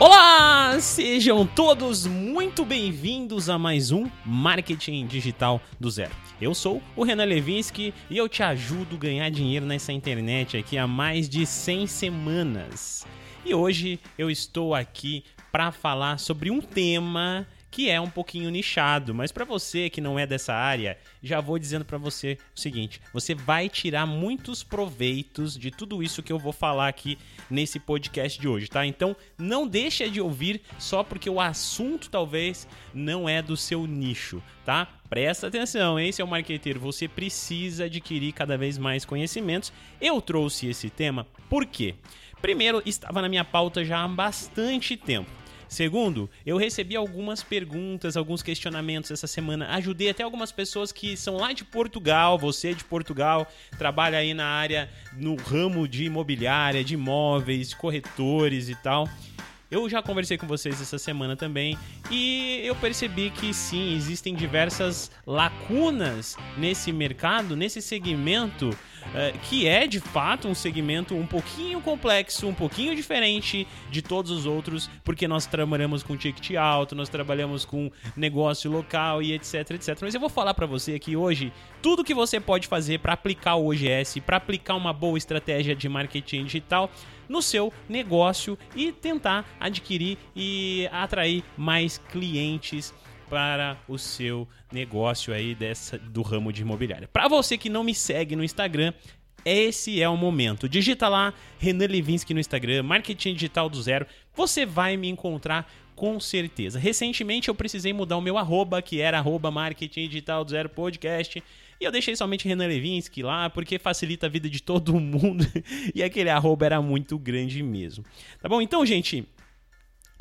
Olá, sejam todos muito bem-vindos a mais um Marketing Digital do Zero. Eu sou o Renan Levinsky e eu te ajudo a ganhar dinheiro nessa internet aqui há mais de 100 semanas. E hoje eu estou aqui para falar sobre um tema que é um pouquinho nichado, mas para você que não é dessa área, já vou dizendo para você o seguinte: você vai tirar muitos proveitos de tudo isso que eu vou falar aqui nesse podcast de hoje, tá? Então, não deixa de ouvir só porque o assunto talvez não é do seu nicho, tá? Presta atenção, hein, seu marqueteiro, você precisa adquirir cada vez mais conhecimentos. Eu trouxe esse tema por quê? Primeiro, estava na minha pauta já há bastante tempo. Segundo, eu recebi algumas perguntas, alguns questionamentos essa semana. Ajudei até algumas pessoas que são lá de Portugal, você é de Portugal, trabalha aí na área, no ramo de imobiliária, de imóveis, corretores e tal. Eu já conversei com vocês essa semana também e eu percebi que sim, existem diversas lacunas nesse mercado, nesse segmento é, que é de fato um segmento um pouquinho complexo, um pouquinho diferente de todos os outros, porque nós trabalhamos com ticket alto, nós trabalhamos com negócio local e etc, etc. Mas eu vou falar para você aqui hoje tudo que você pode fazer para aplicar o OGS, para aplicar uma boa estratégia de marketing digital no seu negócio e tentar adquirir e atrair mais clientes para o seu negócio aí dessa do ramo de imobiliária. Para você que não me segue no Instagram, esse é o momento. Digita lá Renan Levinsky no Instagram, Marketing Digital do Zero. Você vai me encontrar com certeza. Recentemente eu precisei mudar o meu arroba, que era arroba Marketing Digital do Zero Podcast. E eu deixei somente Renan Levinsky lá, porque facilita a vida de todo mundo. e aquele arroba era muito grande mesmo. Tá bom? Então, gente,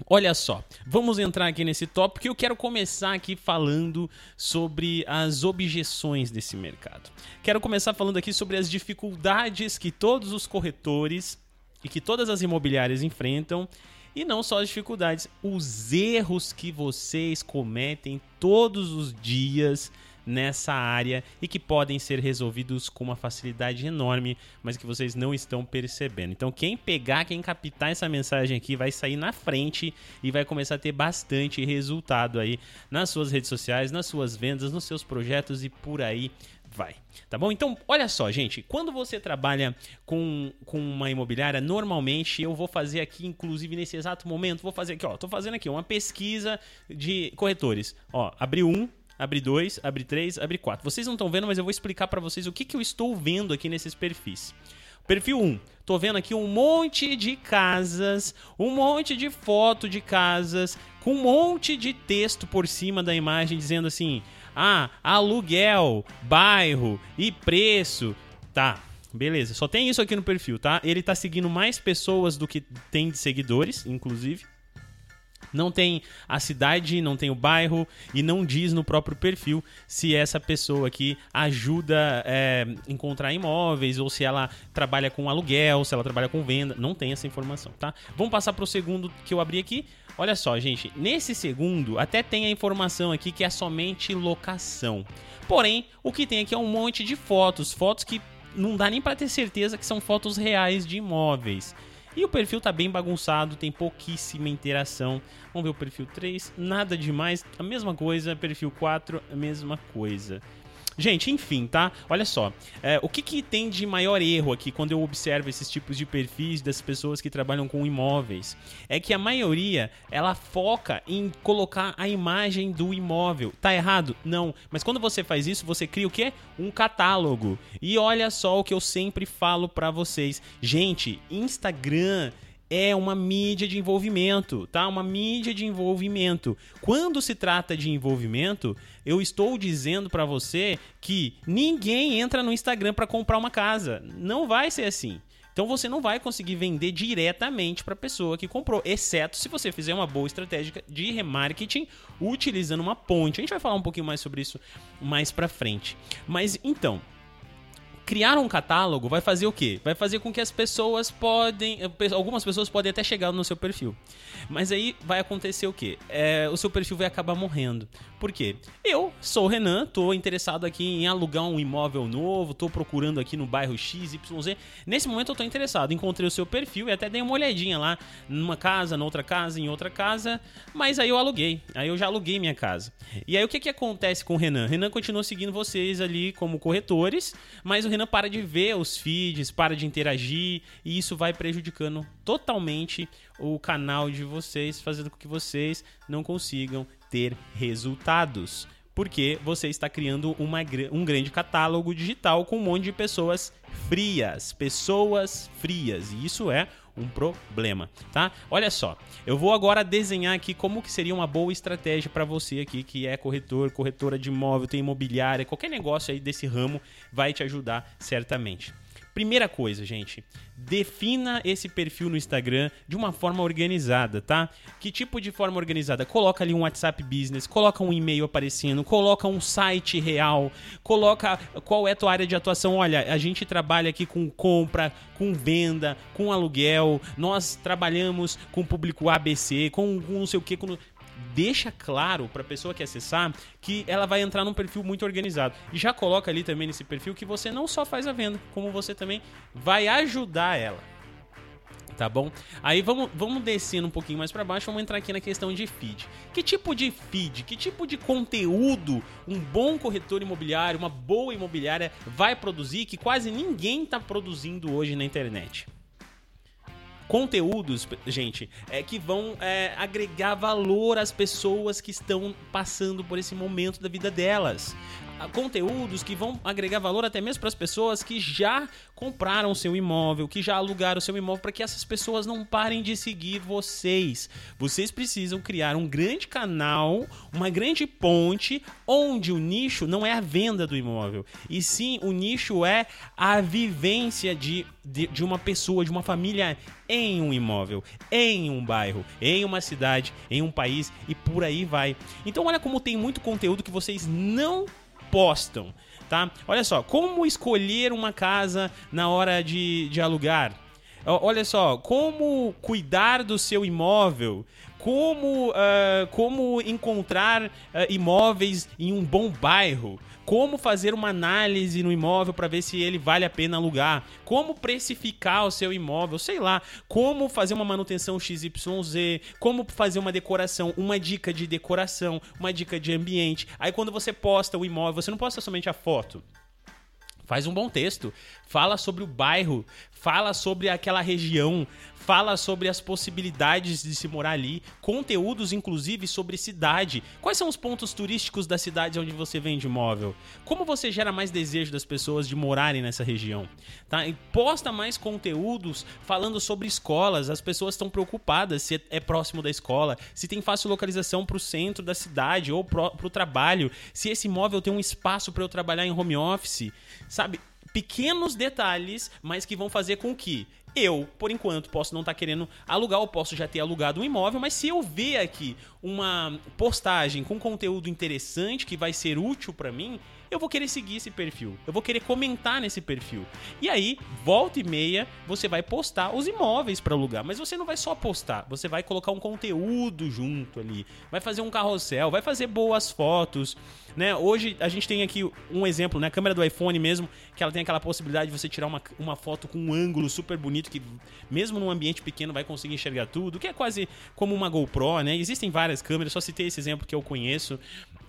Olha só, vamos entrar aqui nesse tópico que eu quero começar aqui falando sobre as objeções desse mercado. Quero começar falando aqui sobre as dificuldades que todos os corretores e que todas as imobiliárias enfrentam e não só as dificuldades, os erros que vocês cometem todos os dias nessa área e que podem ser resolvidos com uma facilidade enorme, mas que vocês não estão percebendo. Então, quem pegar, quem captar essa mensagem aqui, vai sair na frente e vai começar a ter bastante resultado aí nas suas redes sociais, nas suas vendas, nos seus projetos e por aí vai. Tá bom? Então, olha só, gente. Quando você trabalha com, com uma imobiliária, normalmente eu vou fazer aqui, inclusive nesse exato momento, vou fazer aqui, ó. Tô fazendo aqui uma pesquisa de corretores. Ó, abri um, abre 2, abre 3, abre 4. Vocês não estão vendo, mas eu vou explicar para vocês o que, que eu estou vendo aqui nesses perfis. Perfil 1. Tô vendo aqui um monte de casas, um monte de foto de casas, com um monte de texto por cima da imagem dizendo assim: "Ah, aluguel, bairro e preço". Tá. Beleza, só tem isso aqui no perfil, tá? Ele tá seguindo mais pessoas do que tem de seguidores, inclusive. Não tem a cidade, não tem o bairro e não diz no próprio perfil se essa pessoa aqui ajuda é, encontrar imóveis ou se ela trabalha com aluguel, se ela trabalha com venda. Não tem essa informação, tá? Vamos passar para o segundo que eu abri aqui. Olha só, gente, nesse segundo até tem a informação aqui que é somente locação. Porém, o que tem aqui é um monte de fotos, fotos que não dá nem para ter certeza que são fotos reais de imóveis. E o perfil tá bem bagunçado, tem pouquíssima interação. Vamos ver o perfil 3, nada demais, a mesma coisa. Perfil 4, a mesma coisa. Gente, enfim, tá? Olha só. É, o que, que tem de maior erro aqui quando eu observo esses tipos de perfis das pessoas que trabalham com imóveis? É que a maioria ela foca em colocar a imagem do imóvel. Tá errado? Não. Mas quando você faz isso, você cria o quê? Um catálogo. E olha só o que eu sempre falo para vocês. Gente, Instagram é uma mídia de envolvimento, tá? Uma mídia de envolvimento. Quando se trata de envolvimento, eu estou dizendo para você que ninguém entra no Instagram para comprar uma casa. Não vai ser assim. Então você não vai conseguir vender diretamente para a pessoa que comprou, exceto se você fizer uma boa estratégia de remarketing utilizando uma ponte. A gente vai falar um pouquinho mais sobre isso mais para frente. Mas então, criar um catálogo vai fazer o quê? Vai fazer com que as pessoas podem. Algumas pessoas podem até chegar no seu perfil. Mas aí vai acontecer o quê? É, o seu perfil vai acabar morrendo. Por quê? Eu sou o Renan, tô interessado aqui em alugar um imóvel novo, tô procurando aqui no bairro XYZ. Nesse momento eu tô interessado, encontrei o seu perfil e até dei uma olhadinha lá numa casa, noutra casa, em outra casa, mas aí eu aluguei. Aí eu já aluguei minha casa. E aí o que que acontece com o Renan? Renan continua seguindo vocês ali como corretores, mas o Renan para de ver os feeds, para de interagir e isso vai prejudicando totalmente o canal de vocês, fazendo com que vocês não consigam ter resultados. Porque você está criando uma, um grande catálogo digital com um monte de pessoas frias. Pessoas frias. E isso é um problema, tá? Olha só, eu vou agora desenhar aqui como que seria uma boa estratégia para você aqui que é corretor, corretora de imóvel, tem imobiliária, qualquer negócio aí desse ramo vai te ajudar certamente. Primeira coisa, gente, defina esse perfil no Instagram de uma forma organizada, tá? Que tipo de forma organizada? Coloca ali um WhatsApp Business, coloca um e-mail aparecendo, coloca um site real, coloca qual é a tua área de atuação. Olha, a gente trabalha aqui com compra, com venda, com aluguel, nós trabalhamos com público ABC, com, não sei o que, com deixa claro para a pessoa que acessar que ela vai entrar num perfil muito organizado. E já coloca ali também nesse perfil que você não só faz a venda, como você também vai ajudar ela. Tá bom? Aí vamos, vamos descendo um pouquinho mais para baixo, vamos entrar aqui na questão de feed. Que tipo de feed, que tipo de conteúdo um bom corretor imobiliário, uma boa imobiliária vai produzir que quase ninguém está produzindo hoje na internet? Conteúdos, gente, é, que vão é, agregar valor às pessoas que estão passando por esse momento da vida delas conteúdos que vão agregar valor até mesmo para as pessoas que já compraram seu imóvel, que já alugaram seu imóvel, para que essas pessoas não parem de seguir vocês. Vocês precisam criar um grande canal, uma grande ponte, onde o nicho não é a venda do imóvel, e sim o nicho é a vivência de, de, de uma pessoa, de uma família em um imóvel, em um bairro, em uma cidade, em um país e por aí vai. Então olha como tem muito conteúdo que vocês não postam, tá? Olha só, como escolher uma casa na hora de, de alugar? Olha só, como cuidar do seu imóvel, como, uh, como encontrar uh, imóveis em um bom bairro, como fazer uma análise no imóvel para ver se ele vale a pena alugar, como precificar o seu imóvel, sei lá, como fazer uma manutenção XYZ, como fazer uma decoração, uma dica de decoração, uma dica de ambiente. Aí quando você posta o imóvel, você não posta somente a foto. Faz um bom texto, fala sobre o bairro, fala sobre aquela região, fala sobre as possibilidades de se morar ali, conteúdos inclusive sobre cidade. Quais são os pontos turísticos da cidade onde você vende imóvel? Como você gera mais desejo das pessoas de morarem nessa região? Tá? E posta mais conteúdos falando sobre escolas. As pessoas estão preocupadas se é próximo da escola, se tem fácil localização para o centro da cidade ou para o trabalho, se esse imóvel tem um espaço para eu trabalhar em home office, sabe? pequenos detalhes, mas que vão fazer com que eu, por enquanto, posso não estar tá querendo alugar ou posso já ter alugado um imóvel, mas se eu ver aqui uma postagem com conteúdo interessante que vai ser útil para mim, eu vou querer seguir esse perfil, eu vou querer comentar nesse perfil. E aí, volta e meia, você vai postar os imóveis para alugar, mas você não vai só postar, você vai colocar um conteúdo junto ali, vai fazer um carrossel, vai fazer boas fotos, né? Hoje a gente tem aqui um exemplo, né? A câmera do iPhone mesmo, que ela tem aquela possibilidade de você tirar uma, uma foto com um ângulo super bonito que mesmo num ambiente pequeno vai conseguir enxergar tudo, que é quase como uma GoPro, né? Existem várias câmeras, só citei esse exemplo que eu conheço,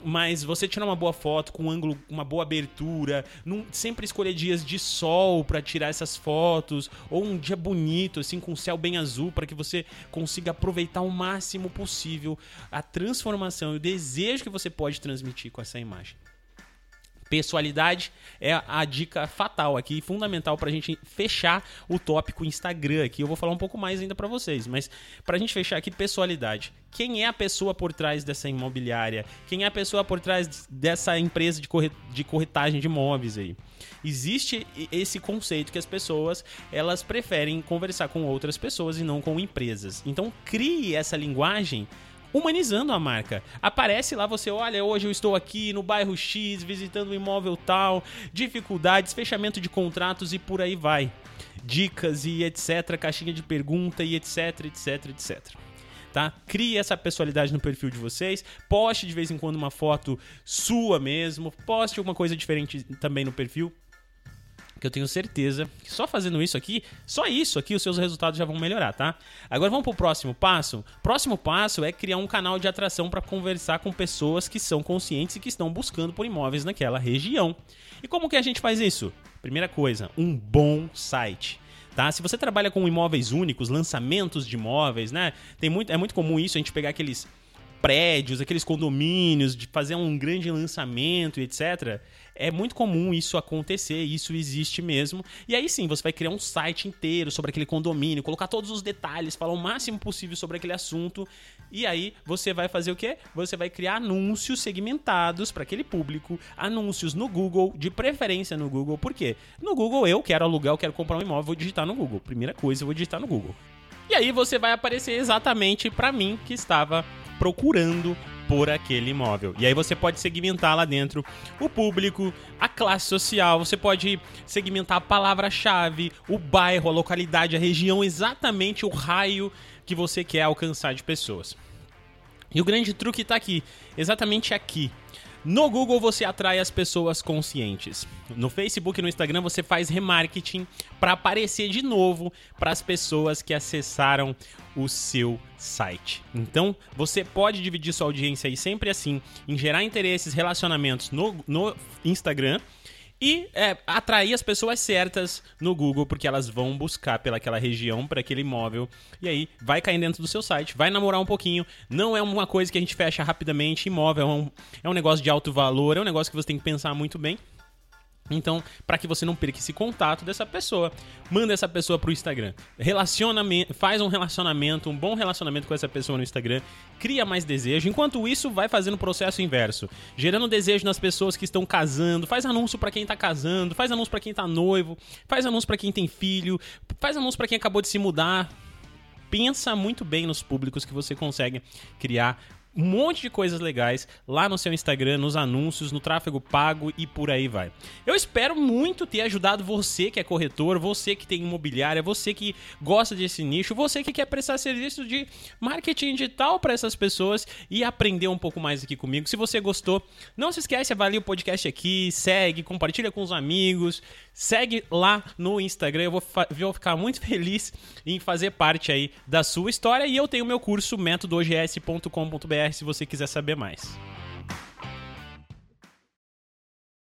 mas você tirar uma boa foto com um ângulo, uma boa abertura, num, sempre escolher dias de sol para tirar essas fotos, ou um dia bonito, assim, com o céu bem azul, para que você consiga aproveitar o máximo possível a transformação e o desejo que você pode transmitir com essa imagem. Pessoalidade é a dica fatal aqui, fundamental para a gente fechar o tópico Instagram aqui. Eu vou falar um pouco mais ainda para vocês, mas para a gente fechar aqui, pessoalidade. Quem é a pessoa por trás dessa imobiliária? Quem é a pessoa por trás dessa empresa de, de corretagem de imóveis aí? Existe esse conceito que as pessoas elas preferem conversar com outras pessoas e não com empresas. Então crie essa linguagem humanizando a marca. Aparece lá você, olha, hoje eu estou aqui no bairro X, visitando um imóvel tal, dificuldades, fechamento de contratos e por aí vai. Dicas e etc, caixinha de pergunta e etc, etc, etc. Tá? Crie essa personalidade no perfil de vocês, poste de vez em quando uma foto sua mesmo, poste alguma coisa diferente também no perfil, que eu tenho certeza que só fazendo isso aqui, só isso aqui, os seus resultados já vão melhorar, tá? Agora vamos pro próximo passo. Próximo passo é criar um canal de atração para conversar com pessoas que são conscientes e que estão buscando por imóveis naquela região. E como que a gente faz isso? Primeira coisa, um bom site. Tá? Se você trabalha com imóveis únicos, lançamentos de imóveis, né? Tem muito, é muito comum isso, a gente pegar aqueles prédios, aqueles condomínios, de fazer um grande lançamento, etc. É muito comum isso acontecer, isso existe mesmo. E aí sim, você vai criar um site inteiro sobre aquele condomínio, colocar todos os detalhes, falar o máximo possível sobre aquele assunto. E aí você vai fazer o quê? Você vai criar anúncios segmentados para aquele público, anúncios no Google, de preferência no Google. Por quê? No Google eu quero alugar, eu quero comprar um imóvel, vou digitar no Google. Primeira coisa, eu vou digitar no Google. E aí você vai aparecer exatamente para mim que estava procurando por aquele imóvel. E aí você pode segmentar lá dentro o público, a classe social, você pode segmentar a palavra-chave, o bairro, a localidade, a região, exatamente o raio que você quer alcançar de pessoas. E o grande truque está aqui, exatamente aqui. No Google você atrai as pessoas conscientes. No Facebook e no Instagram você faz remarketing para aparecer de novo para as pessoas que acessaram o seu site. Então, você pode dividir sua audiência aí sempre assim, em gerar interesses, relacionamentos no, no Instagram e é, atrair as pessoas certas no Google, porque elas vão buscar pelaquela região, para aquele imóvel, e aí vai cair dentro do seu site, vai namorar um pouquinho. Não é uma coisa que a gente fecha rapidamente. Imóvel é um, é um negócio de alto valor, é um negócio que você tem que pensar muito bem. Então, para que você não perca esse contato dessa pessoa, manda essa pessoa pro Instagram. Relacionamento, faz um relacionamento, um bom relacionamento com essa pessoa no Instagram, cria mais desejo. Enquanto isso, vai fazendo o processo inverso, gerando desejo nas pessoas que estão casando, faz anúncio para quem tá casando, faz anúncio para quem tá noivo, faz anúncio para quem tem filho, faz anúncio para quem acabou de se mudar. Pensa muito bem nos públicos que você consegue criar um monte de coisas legais lá no seu Instagram, nos anúncios, no tráfego pago e por aí vai. Eu espero muito ter ajudado você que é corretor, você que tem imobiliária, você que gosta desse nicho, você que quer prestar serviço de marketing digital para essas pessoas e aprender um pouco mais aqui comigo. Se você gostou, não se esquece, avalie o podcast aqui, segue, compartilha com os amigos, segue lá no Instagram. Eu vou, vou ficar muito feliz em fazer parte aí da sua história e eu tenho meu curso métodoogs.com.br se você quiser saber mais.